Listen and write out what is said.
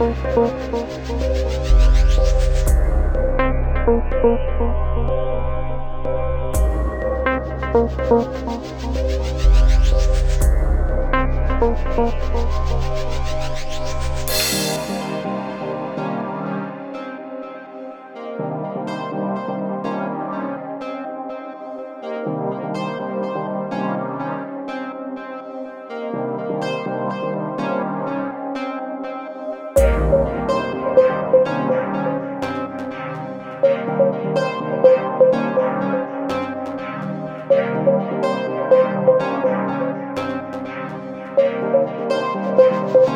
Thank Thank you.